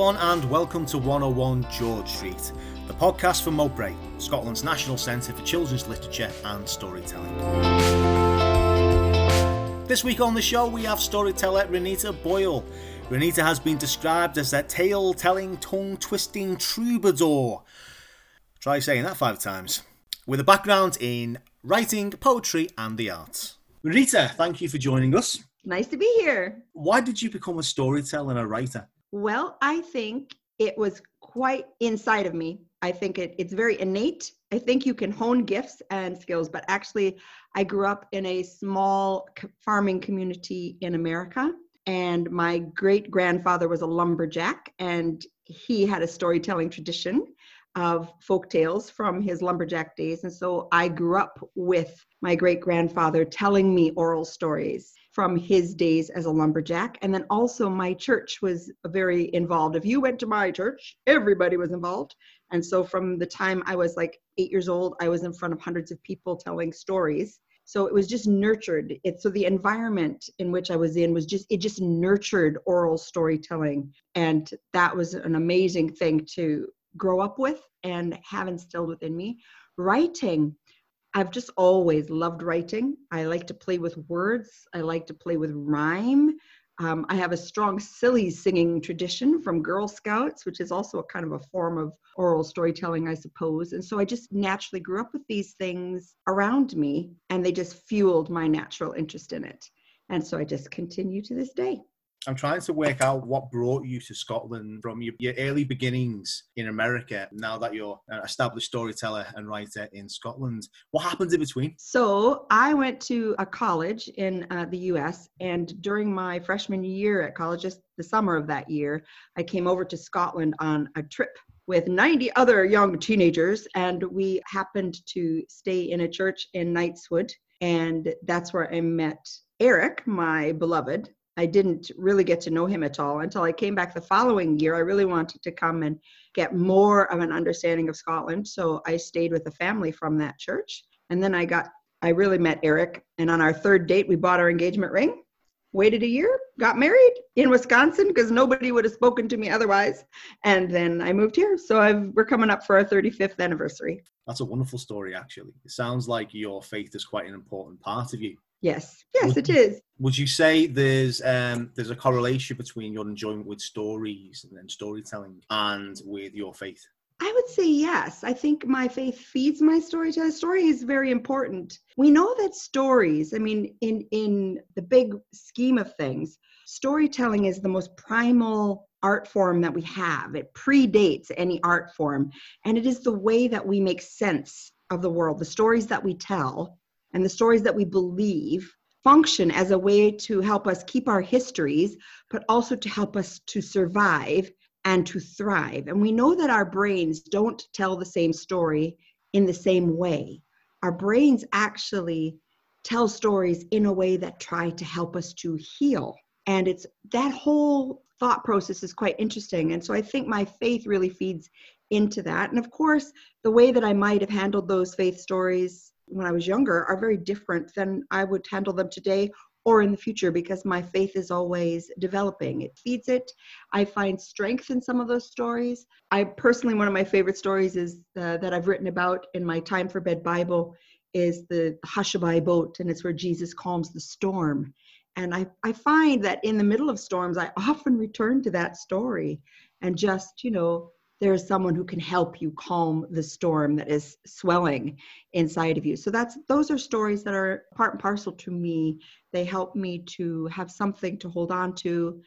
everyone, and welcome to 101 George Street, the podcast from Moat Brae, Scotland's National Centre for Children's Literature and Storytelling. This week on the show, we have storyteller Renita Boyle. Renita has been described as a tale telling, tongue twisting troubadour. Try saying that five times. With a background in writing, poetry, and the arts. Renita, thank you for joining us. Nice to be here. Why did you become a storyteller and a writer? Well, I think it was quite inside of me. I think it, it's very innate. I think you can hone gifts and skills, but actually, I grew up in a small farming community in America, and my great grandfather was a lumberjack, and he had a storytelling tradition of folk tales from his lumberjack days. And so I grew up with my great grandfather telling me oral stories from his days as a lumberjack. And then also, my church was very involved. If you went to my church, everybody was involved. And so, from the time I was like eight years old, I was in front of hundreds of people telling stories. So it was just nurtured. It so the environment in which I was in was just it just nurtured oral storytelling, and that was an amazing thing to grow up with and have instilled within me. Writing I've just always loved writing. I like to play with words. I like to play with rhyme. Um, I have a strong silly singing tradition from Girl Scouts, which is also a kind of a form of oral storytelling, I suppose. And so I just naturally grew up with these things around me, and they just fueled my natural interest in it. And so I just continue to this day. I'm trying to work out what brought you to Scotland from your, your early beginnings in America. Now that you're an established storyteller and writer in Scotland, what happened in between? So I went to a college in uh, the U.S. and during my freshman year at college, just the summer of that year, I came over to Scotland on a trip with 90 other young teenagers, and we happened to stay in a church in Knightswood, and that's where I met Eric, my beloved, I didn't really get to know him at all until I came back the following year. I really wanted to come and get more of an understanding of Scotland. So I stayed with a family from that church. And then I got, I really met Eric. And on our third date, we bought our engagement ring, waited a year, got married in Wisconsin because nobody would have spoken to me otherwise. And then I moved here. So I've, we're coming up for our 35th anniversary. That's a wonderful story, actually. It sounds like your faith is quite an important part of you. Yes, yes, it is. Would you say there's um, there's a correlation between your enjoyment with stories and then storytelling and with your faith? I would say yes. I think my faith feeds my storytelling. Story is very important. We know that stories, I mean, in in the big scheme of things, storytelling is the most primal art form that we have. It predates any art form, and it is the way that we make sense of the world. The stories that we tell and the stories that we believe function as a way to help us keep our histories, but also to help us to survive and to thrive. And we know that our brains don't tell the same story in the same way. Our brains actually tell stories in a way that try to help us to heal. And it's that whole thought process is quite interesting. And so I think my faith really feeds into that. And of course, the way that I might have handled those faith stories when I was younger are very different than I would handle them today or in the future because my faith is always developing. It feeds it. I find strength in some of those stories. I personally, one of my favorite stories is uh, that I've written about in my Time for Bed Bible is the Hushabye boat, and it's where Jesus calms the storm. And I, I find that in the middle of storms, I often return to that story and just, you know, there is someone who can help you calm the storm that is swelling inside of you so that's those are stories that are part and parcel to me they help me to have something to hold on to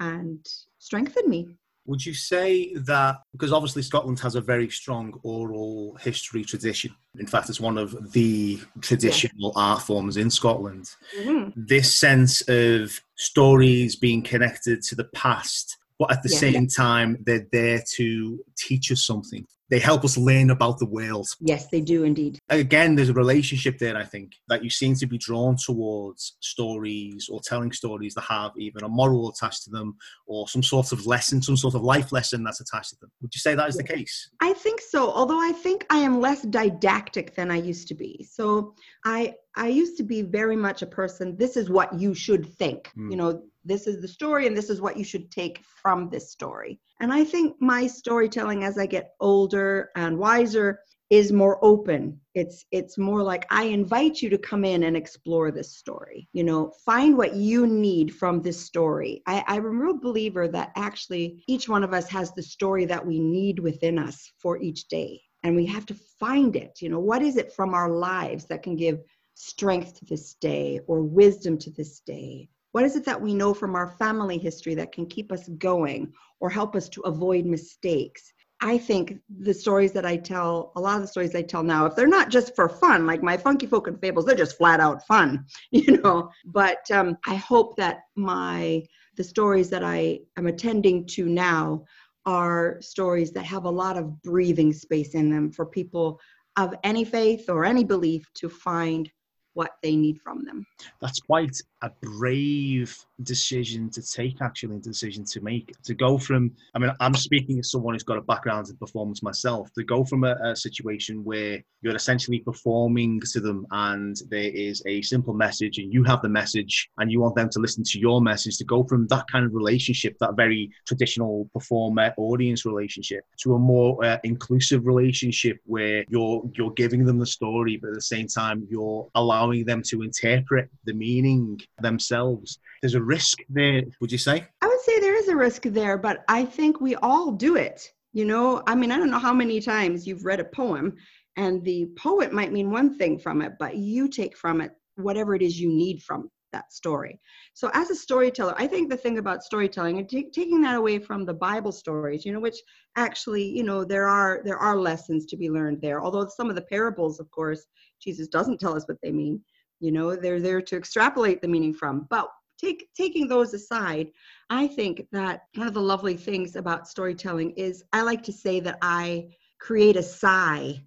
and strengthen me would you say that because obviously Scotland has a very strong oral history tradition? In fact, it's one of the traditional yeah. art forms in Scotland. Mm-hmm. This sense of stories being connected to the past but at the yeah, same yeah. time they're there to teach us something. They help us learn about the world. Yes they do indeed. Again there's a relationship there i think that you seem to be drawn towards stories or telling stories that have even a moral attached to them or some sort of lesson some sort of life lesson that's attached to them. Would you say that is the case? I think so although i think i am less didactic than i used to be. So i i used to be very much a person this is what you should think. Mm. you know this is the story and this is what you should take from this story. And I think my storytelling as I get older and wiser is more open. It's it's more like i invite you to come in and explore this story. You know find what you need from this story. I, i'm a real believer that actually each one of us has the story that we need within us for each day. And we have to find it. You know what is it from our lives that can give strength to this day or wisdom to this day what is it that we know from our family history that can keep us going or help us to avoid mistakes I think the stories that I tell, a lot of the stories I tell now, if they're not just for fun, like my Funky Folk and Fables, they're just flat out fun, you know. But um, I hope that my the stories that I am attending to now are stories that have a lot of breathing space in them for people of any faith or any belief to find what they need from them. That's quite a brave decision to take, actually, a decision to make. To go from, I mean, I'm speaking as someone who's got a background in performance myself, to go from a, a situation where you're essentially performing to them and there is a simple message and you have the message and you want them to listen to your message, to go from that kind of relationship, that very traditional performer audience relationship, to a more uh, inclusive relationship where you're you're giving them the story, but at the same time you're allowing them to interpret the meaning themselves. There's a risk there, would you say? I would say there is a risk there, but I think we all do it. You know, I mean, I don't know how many times you've read a poem and the poet might mean one thing from it, but you take from it whatever it is you need from that story. So, as a storyteller, I think the thing about storytelling and t- taking that away from the Bible stories, you know, which actually, you know, there are there are lessons to be learned there. Although some of the parables, of course, Jesus doesn't tell us what they mean you know they're there to extrapolate the meaning from but take taking those aside i think that one of the lovely things about storytelling is i like to say that i create a sigh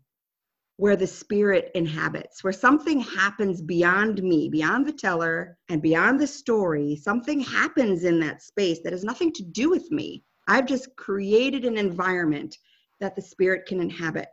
where the spirit inhabits, where something happens beyond me, beyond the teller, and beyond the story. Something happens in that space that has nothing to do with me. I've just created an environment that the spirit can inhabit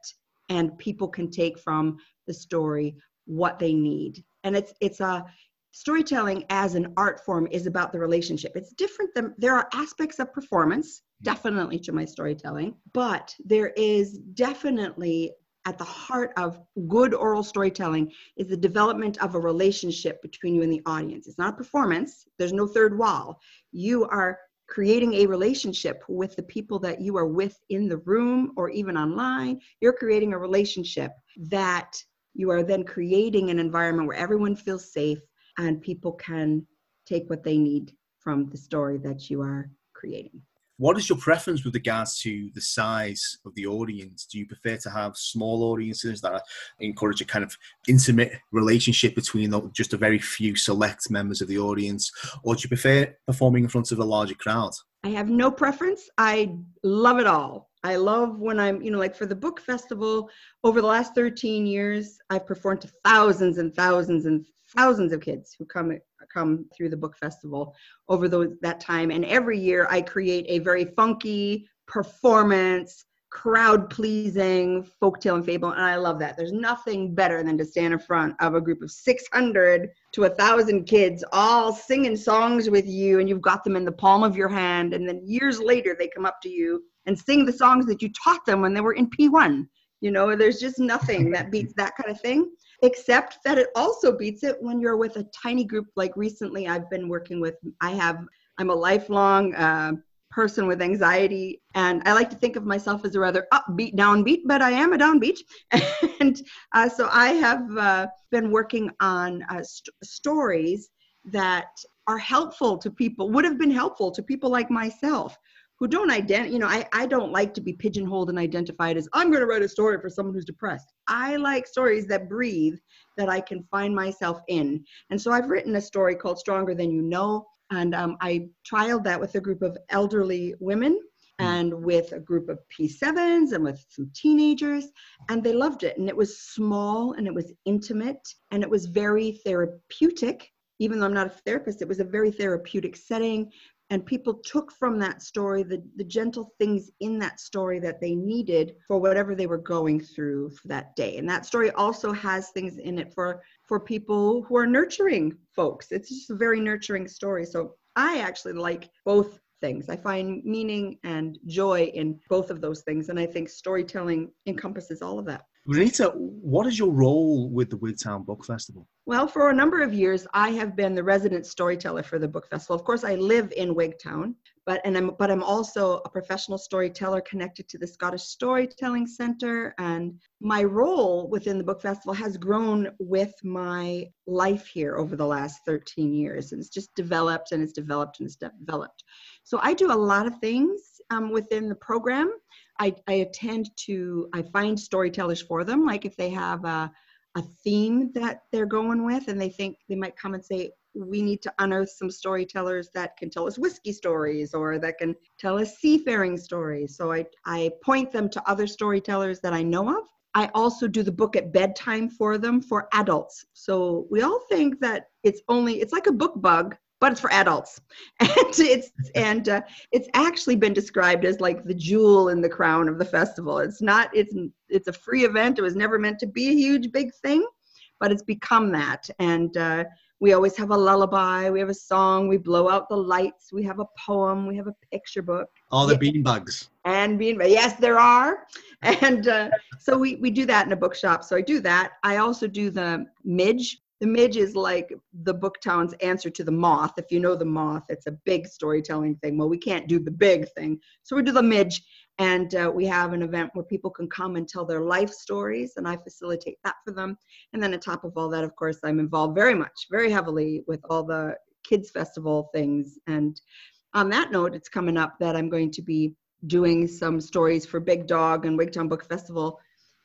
and people can take from the story what they need and it's it's a storytelling as an art form is about the relationship it's different than there are aspects of performance mm-hmm. definitely to my storytelling but there is definitely at the heart of good oral storytelling is the development of a relationship between you and the audience. It's not a performance. There's no third wall. You are creating a relationship with the people that you are with in the room or even online. You're creating a relationship that you are then creating an environment where everyone feels safe and people can take what they need from the story that you are creating. What is your preference with regards to the size of the audience? Do you prefer to have small audiences that encourage a kind of intimate relationship between just a very few select members of the audience, or do you prefer performing in front of a larger crowd? I have no preference. I love it all. I love when I'm, you know, like for the book festival, over the last 13 years, I've performed to thousands and thousands and thousands of kids who come come through the book festival over those, that time. And every year I create a very funky performance, crowd pleasing folktale and fable. And I love that. There's nothing better than to stand in front of a group of 600 to a thousand kids all singing songs with you and you've got them in the palm of your hand. And then years later, they come up to you and sing the songs that you taught them when they were in P1. You know, there's just nothing that beats that kind of thing, except that it also beats it when you're with a tiny group. Like recently, I've been working with, I have, I'm a lifelong uh, person with anxiety, and I like to think of myself as a rather upbeat, downbeat, but I am a downbeat. and uh, so I have uh, been working on uh, st- stories that are helpful to people, would have been helpful to people like myself who don't identify, you know, I, I don't like to be pigeonholed and identified as I'm going to write a story for someone who's depressed. I like stories that breathe, that I can find myself in. And so I've written a story called Stronger Than You Know. And um, I trialed that with a group of elderly women hmm. and with a group of P7s and with some teenagers. And they loved it. And it was small and it was intimate and it was very therapeutic even though I'm not a therapist, it was a very therapeutic setting and people took from that story the, the gentle things in that story that they needed for whatever they were going through for that day and that story also has things in it for for people who are nurturing folks it's just a very nurturing story so I actually like both things. I find meaning and joy in both of those things. And I think storytelling encompasses all of that. Renita, what is your role with the Wigtown Book Festival? Well, for a number of years, I have been the resident storyteller for the book festival. Of course, I live in Wigtown, but and I'm but I'm also a professional storyteller connected to the Scottish Storytelling Center, and my role within the book festival has grown with my life here over the last 13 years, and it's just developed and it's developed and it's developed. So I do a lot of things um, within the program. I, I attend to, I find storytellers for them. Like if they have a, a theme that they're going with and they think they might come and say, we need to unearth some storytellers that can tell us whiskey stories or that can tell us seafaring stories. So I, I point them to other storytellers that I know of. I also do the book at bedtime for them for adults. So we all think that it's only, it's like a book bug, but it's for adults and it's and uh, it's actually been described as like the jewel in the crown of the festival it's not it's it's a free event it was never meant to be a huge big thing but it's become that and uh, we always have a lullaby we have a song we blow out the lights we have a poem we have a picture book. All the yeah. bean bugs. And bean yes there are. And uh, so we, we do that in a bookshop. So i do that. I also do the midge. The midge is like the booktown's answer to the moth. If you know the moth it's a big storytelling thing. Well we can't do the big thing. So we do the midge and uh, we have an event where people can come and tell their life stories and i facilitate that for them and then on top of all that of course i'm involved very much very heavily with all the kids festival things and on that note it's coming up that i'm going to be doing some stories for big dog and wigtown book festival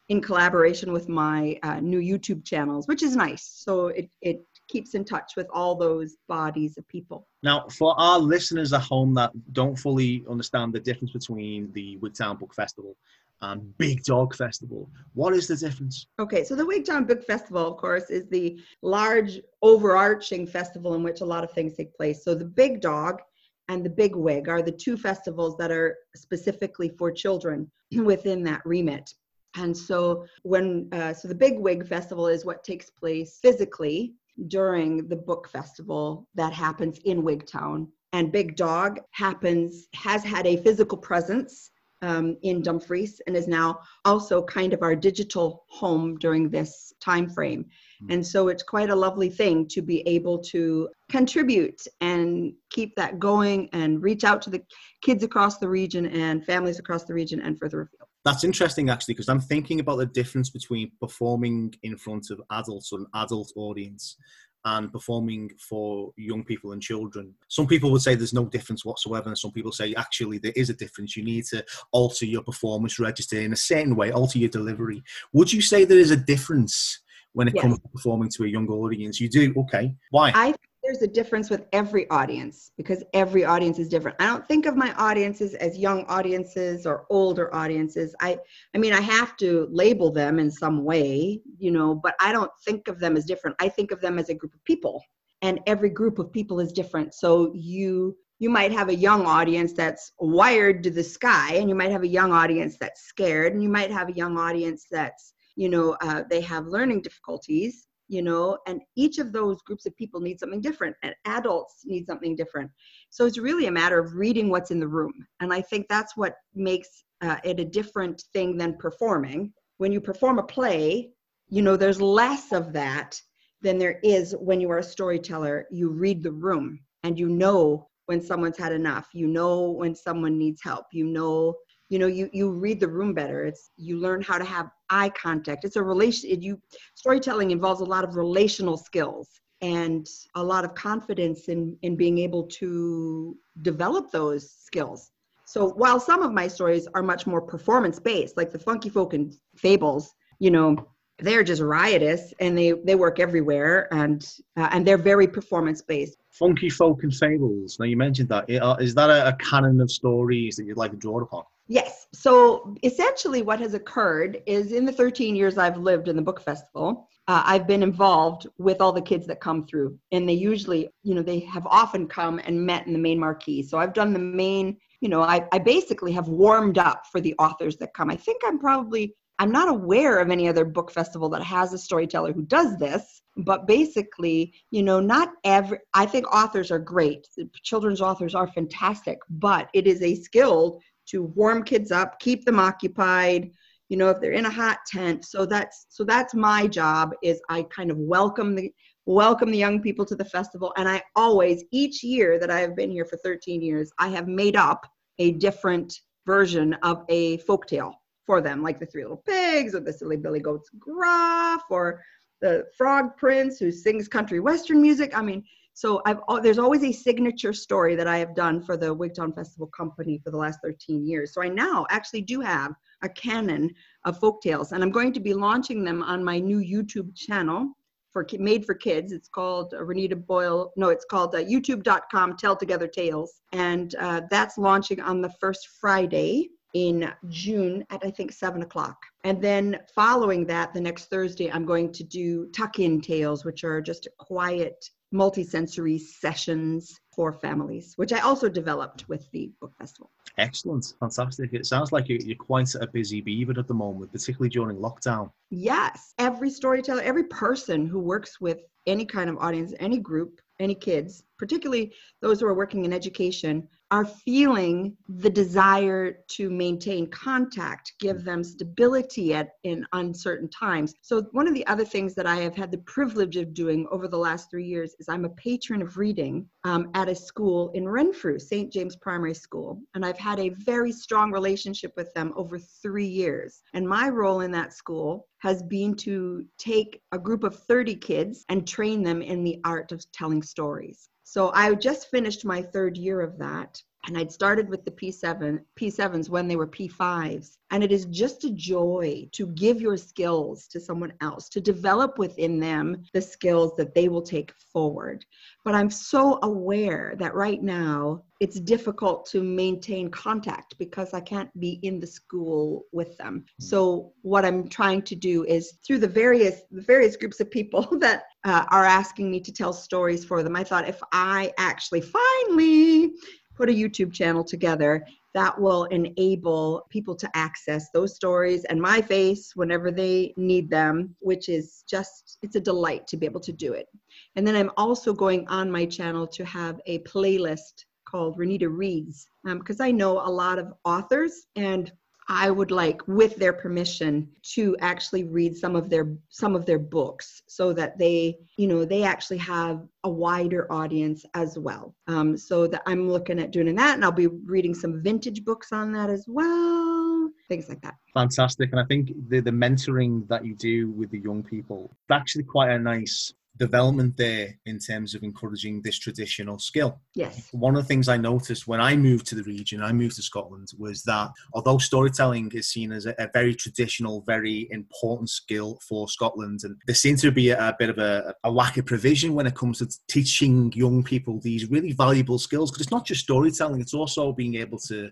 in collaboration with my uh, new YouTube channels, which is nice. So it, it keeps in touch with all those bodies of people. Now, for our listeners at home that don't fully understand the difference between the Wigtown Book Festival and Big Dog Festival, what is the difference? Okay, so the Wigtown Book Festival, of course, is the large overarching festival in which a lot of things take place. So the Big Dog and the Big Wig are the two festivals that are specifically for children within that remit. And so when uh, so the Big Wig Festival is what takes place physically during the book festival that happens in Wigtown. And Big Dog happens has had a physical presence um, in Dumfries and is now also kind of our digital home during this time frame. Mm-hmm. And so it's quite a lovely thing to be able to contribute and keep that going and reach out to the kids across the region and families across the region and further afield. That's interesting, actually, because I'm thinking about the difference between performing in front of adults or an adult audience and performing for young people and children. Some people would say there's no difference whatsoever, and some people say actually there is a difference. You need to alter your performance register in a certain way, alter your delivery. Would you say there is a difference when it yes. comes to performing to a young audience? You do, okay. Why? I there's a difference with every audience because every audience is different. I don't think of my audiences as young audiences or older audiences. I I mean I have to label them in some way, you know, but I don't think of them as different. I think of them as a group of people and every group of people is different. So you you might have a young audience that's wired to the sky and you might have a young audience that's scared and you might have a young audience that's you know uh, they have learning difficulties you know and each of those groups of people need something different and adults need something different. So it's really a matter of reading what's in the room and i think that's what makes uh, it a different thing than performing. When you perform a play you know there's less of that than there is when you are a storyteller. You read the room and you know when someone's had enough. You know when someone needs help. You know you know you you read the room better. It's you learn how to have eye contact. It's a relation it, you storytelling involves a lot of relational skills and a lot of confidence in in being able to develop those skills. So while some of my stories are much more performance based like the funky folk and fables you know they're just riotous and they they work everywhere and uh, and they're very performance based funky folk and fables now you mentioned that. Uh, that a, a canon of stories that you'd like to draw upon Yes. So essentially, what has occurred is in the 13 years I've lived in the book festival, uh, I've been involved with all the kids that come through. And they usually, you know, they have often come and met in the main marquee. So I've done the main, you know, I, I basically have warmed up for the authors that come. I think I'm probably I'm not aware of any other book festival that has a storyteller who does this. But basically, you know, not every, I think authors are great. Children's authors are fantastic, but it is a skill to warm kids up, keep them occupied, you know if they're in a hot tent. So that's so that's my job is i kind of welcome the welcome the young people to the festival. And i always each year that i have been here for 13 years i have made up a different version of a folk tale for them like the three little pigs or the silly billy goats gruff or the frog prince who sings country western music. I mean so I've there's always a signature story that I have done for the Wigtown Festival Company for the last 13 years. So I now actually do have a canon of folk tales, and I'm going to be launching them on my new YouTube channel for made for kids. It's called uh, Renita Boyle. No, it's called uh, YouTube.com Tell Together Tales, and uh, that's launching on the first Friday in June at I think seven o'clock. And then following that, the next Thursday, I'm going to do tuck in tales, which are just a quiet multisensory sessions for families, which I also developed with the book festival. Excellent, fantastic. It sounds like you're quite a busy beaver at the moment, particularly during lockdown. Yes, every storyteller, every person who works with any kind of audience, any group, any kids, particularly those who are working in education, are feeling the desire to maintain contact, give them stability at in uncertain times. So one of the other things that I have had the privilege of doing over the last three years is I'm a patron of reading um, at a school in Renfrew, St. James Primary School, and I've had a very strong relationship with them over three years. And my role in that school has been to take a group of 30 kids and train them in the art of telling stories. So I just finished my third year of that and I'd started with the P7 P7s when they were P5s and it is just a joy to give your skills to someone else to develop within them the skills that they will take forward. But I'm so aware that right now it's difficult to maintain contact because I can't be in the school with them. Hmm. so what I'm trying to do is through the various the various groups of people that uh, are asking me to tell stories for them I thought if I actually finally put a YouTube channel together that will enable people to access those stories and my face whenever they need them, which is just, it's a delight to be able to do it. And then I'm also going on my channel to have a playlist called Renita Reads because um, I know a lot of authors and I would like, with their permission, to actually read some of their some of their books, so that they, you know, they actually have a wider audience as well. Um, so that I'm looking at doing that, and I'll be reading some vintage books on that as well. Things like that. Fantastic, and I think the the mentoring that you do with the young people, actually quite a nice development there in terms of encouraging this traditional skill. Yes. One of the things I noticed when I moved to the region, I moved to Scotland, was that although storytelling is seen as a, a very traditional, very important skill for Scotland, and there seems to be a, a bit of a, a, lack of provision when it comes to teaching young people these really valuable skills, because it's not just storytelling, it's also being able to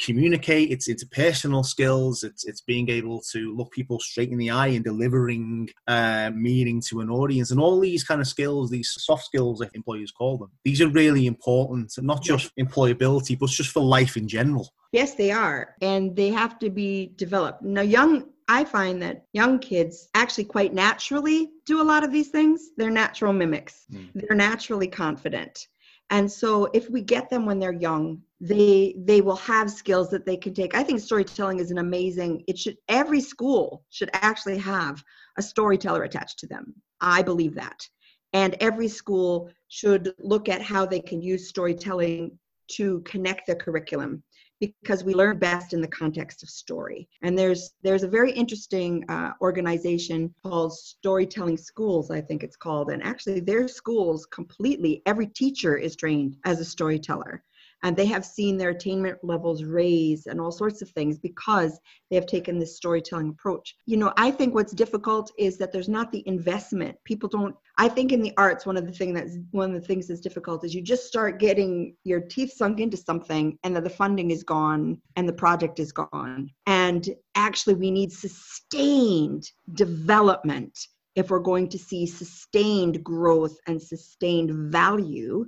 communicate, it's interpersonal skills, it's, it's being able to look people straight in the eye and delivering uh, meaning to an audience, and all these kind of skills, these soft skills, if employers call them, these are really important, not just employability, but just for life in general. Yes, they are. And they have to be developed. Now, young, I find that young kids actually quite naturally do a lot of these things. They're natural mimics, mm. they're naturally confident. And so if we get them when they're young, they they will have skills that they can take. I think storytelling is an amazing it should every school should actually have a storyteller attached to them. I believe that. And every school should look at how they can use storytelling to connect their curriculum because we learn best in the context of story. And there's there's a very interesting uh, organization called Storytelling Schools, I think it's called. And actually, their schools completely every teacher is trained as a storyteller and they have seen their attainment levels raise and all sorts of things because they have taken this storytelling approach. You know i think what's difficult is that there's not the investment. People don't i think in the arts one of the thing that's one of the things that's difficult is you just start getting your teeth sunk into something and then the funding is gone and the project is gone. And actually we need sustained development if we're going to see sustained growth and sustained value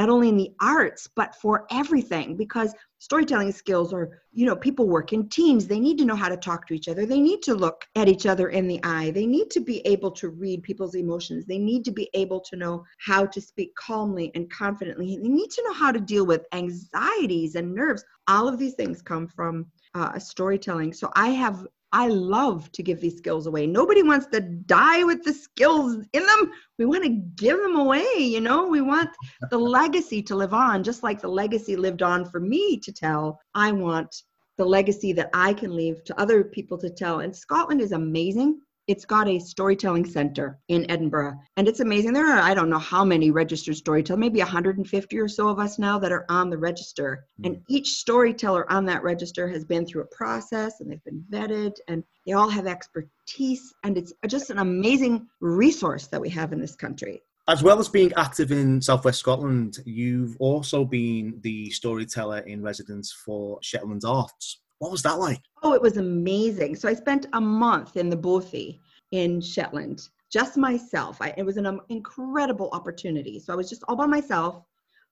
not only in the arts, but for everything because storytelling skills are, you know, people work in teams. They need to know how to talk to each other. They need to look at each other in the eye. They need to be able to read people's emotions. They need to be able to know how to speak calmly and confidently. They need to know how to deal with anxieties and nerves. All of these things come from uh, storytelling. So I have I love to give these skills away. Nobody wants to die with the skills in them. We want to give them away, you know? We want the legacy to live on, just like the legacy lived on for me to tell. I want the legacy that I can leave to other people to tell. And Scotland is amazing. It's got a storytelling center in Edinburgh, and it's amazing. There are, I don't know how many registered storytellers, maybe 150 or so of us now that are on the register. Mm. And each storyteller on that register has been through a process and they've been vetted, and they all have expertise. And it's just an amazing resource that we have in this country. As well as being active in Southwest Scotland, you've also been the storyteller in residence for Shetland Arts. What was that like? Oh, it was amazing. So I spent a month in the Bothy in Shetland, just myself. I, it was an um, incredible opportunity. So I was just all by myself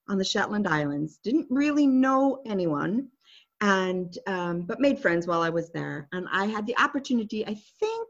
on the Shetland Islands. Didn't really know anyone, and um, but made friends while I was there. And I had the opportunity. I think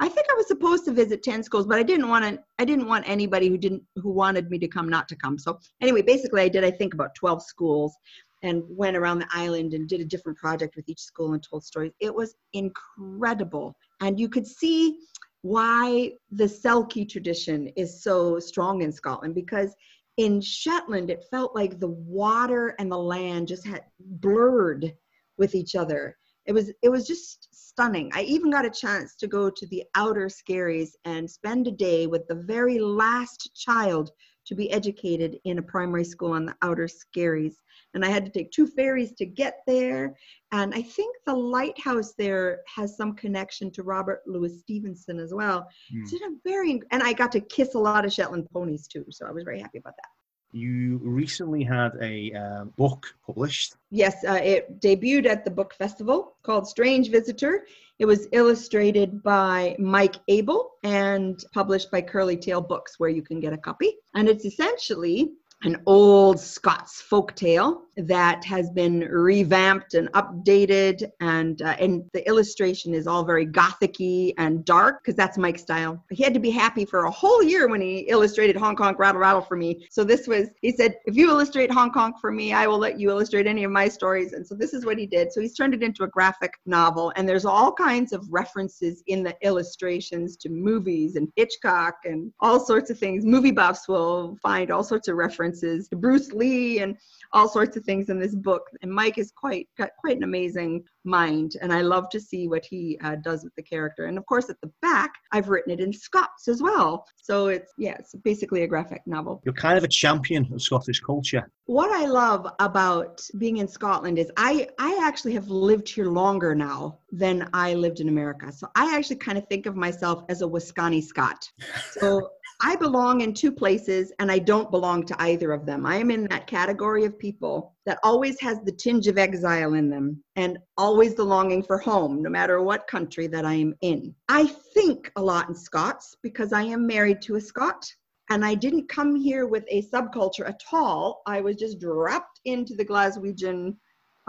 I think I was supposed to visit ten schools, but I didn't want to. I didn't want anybody who didn't who wanted me to come not to come. So anyway, basically, I did. I think about twelve schools, and went around the island and did a different project with each school and told stories. It was incredible. And you could see why the Selkie tradition is so strong in Scotland because in Shetland it felt like the water and the land just had blurred with each other. It was it was just stunning. I even got a chance to go to the outer Skerries and spend a day with the very last child to be educated in a primary school on the outer Skerries and I had to take two ferries to get there. And I think the lighthouse there has some connection to Robert Louis Stevenson as well. Mm. So a very, and I got to kiss a lot of Shetland ponies too. So I was very happy about that. You recently had a uh, book published. Yes, uh, it debuted at the book festival called Strange Visitor. It was illustrated by Mike Abel and published by Curly Tale Books, where you can get a copy. And it's essentially an old Scots folk tale that has been revamped and updated and uh, and the illustration is all very gothicy and dark because that's Mike's style. He had to be happy for a whole year when he illustrated Honk Honk Rattle Rattle for me. So this was he said if you illustrate Honk Honk for me, I will let you illustrate any of my stories. And so this is what he did. So he's turned it into a graphic novel and there's all kinds of references in the illustrations to movies and Hitchcock and all sorts of things. Movie buffs will find all sorts of references to Bruce Lee and all sorts of things in this book. And Mike is quite got quite an amazing mind, and I love to see what he uh, does with the character. And of course, at the back, I've written it in Scots as well. So it's yeah, it's basically a graphic novel. You're kind of a champion of Scottish culture. What I love about being in Scotland is I I actually have lived here longer now than I lived in America. So I actually kind of think of myself as a Wisconsin Scot. So I belong in two places and I don't belong to either of them. I am in that category of people that always has the tinge of exile in them and always the longing for home, no matter what country that I am in. I think a lot in Scots because I am married to a Scot and I didn't come here with a subculture at all. I was just dropped into the Glaswegian,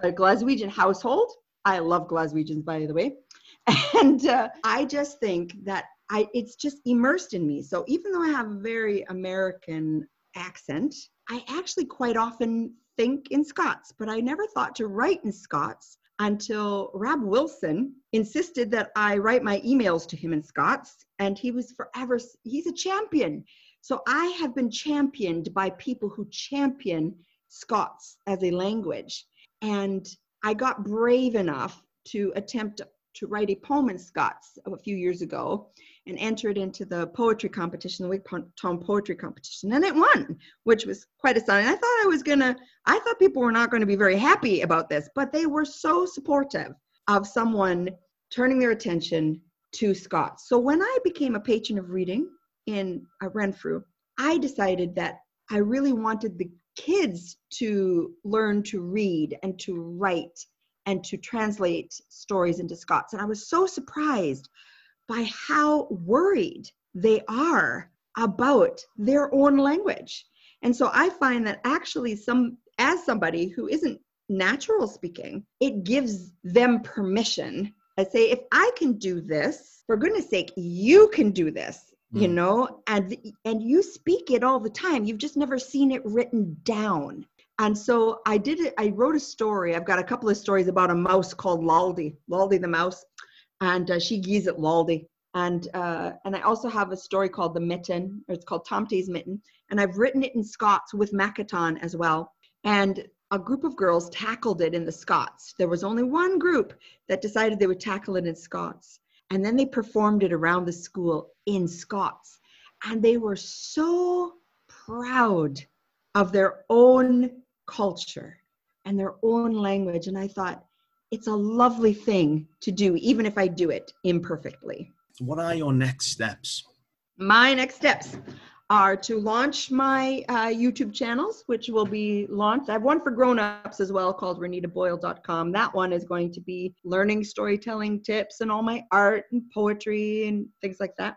uh, Glaswegian household. I love Glaswegians, by the way. And uh, I just think that I it's just immersed in me. So even though I have a very American accent, I actually quite often think in Scots, but I never thought to write in Scots until Rab Wilson insisted that I write my emails to him in Scots, and he was forever he's a champion. So I have been championed by people who champion Scots as a language. And I got brave enough to attempt to write a poem in Scots a few years ago and entered into the poetry competition, the Wigtown Poetry Competition, and it won, which was quite astounding. I thought I was gonna, I thought people were not going to be very happy about this, but they were so supportive of someone turning their attention to Scots. So when I became a patron of reading in uh, Renfrew, I decided that I really wanted the kids to learn to read and to write and to translate stories into Scots. And I was so surprised by how worried they are about their own language. And so I find that actually some as somebody who isn't natural speaking, it gives them permission. I say, if I can do this, for goodness sake, you can do this, mm. you know, and and you speak it all the time. You've just never seen it written down. And so I did it, I wrote a story. I've got a couple of stories about a mouse called Laldi, Laldi the mouse, and uh, she gees it Laldi. And uh, and I also have a story called The Mitten, or it's called Tomte's Mitten. And I've written it in Scots with Makaton as well. And a group of girls tackled it in the Scots. There was only one group that decided they would tackle it in Scots. And then they performed it around the school in Scots. And they were so proud of their own culture and their own language. And I thought, it's a lovely thing to do, even if I do it imperfectly. What are your next steps? My next steps are to launch my uh, YouTube channels, which will be launched. I have one for grown-ups as well called renitaboyle.com. That one is going to be learning storytelling tips and all my art and poetry and things like that.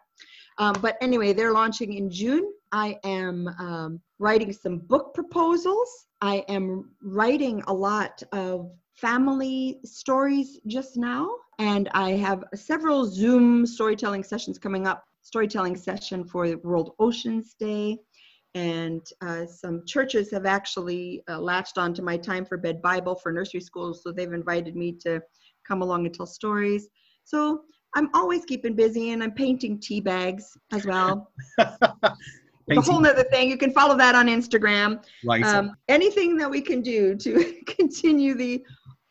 Um, but anyway, they're launching in June. I am um, writing some book proposals. I am writing a lot of family stories just now. And I have several Zoom storytelling sessions coming up storytelling session for the World Oceans Day. And uh, some churches have actually uh, latched onto my Time for Bed Bible for nursery schools, so they've invited me to come along and tell stories. So I'm always keeping busy, and I'm painting tea bags as well. a whole nother thing. You can follow that on Instagram. Right. Um, anything that we can do to continue the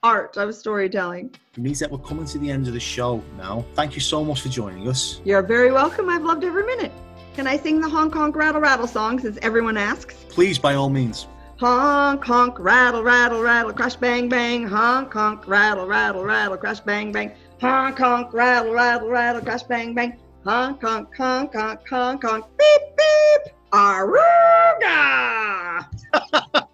art of storytelling. It means that we're coming to the end of the show now. Thank you so much for joining us. You're very welcome. I've loved every minute. Can I sing the honk honk rattle rattle songs as everyone asks? Please, by all means. Honk honk rattle rattle rattle crash bang bang. Honk honk rattle rattle rattle crash bang bang. Honk honk rattle rattle rattle crash bang bang. Honk honk honk honk honk honk beep beep. Aroo!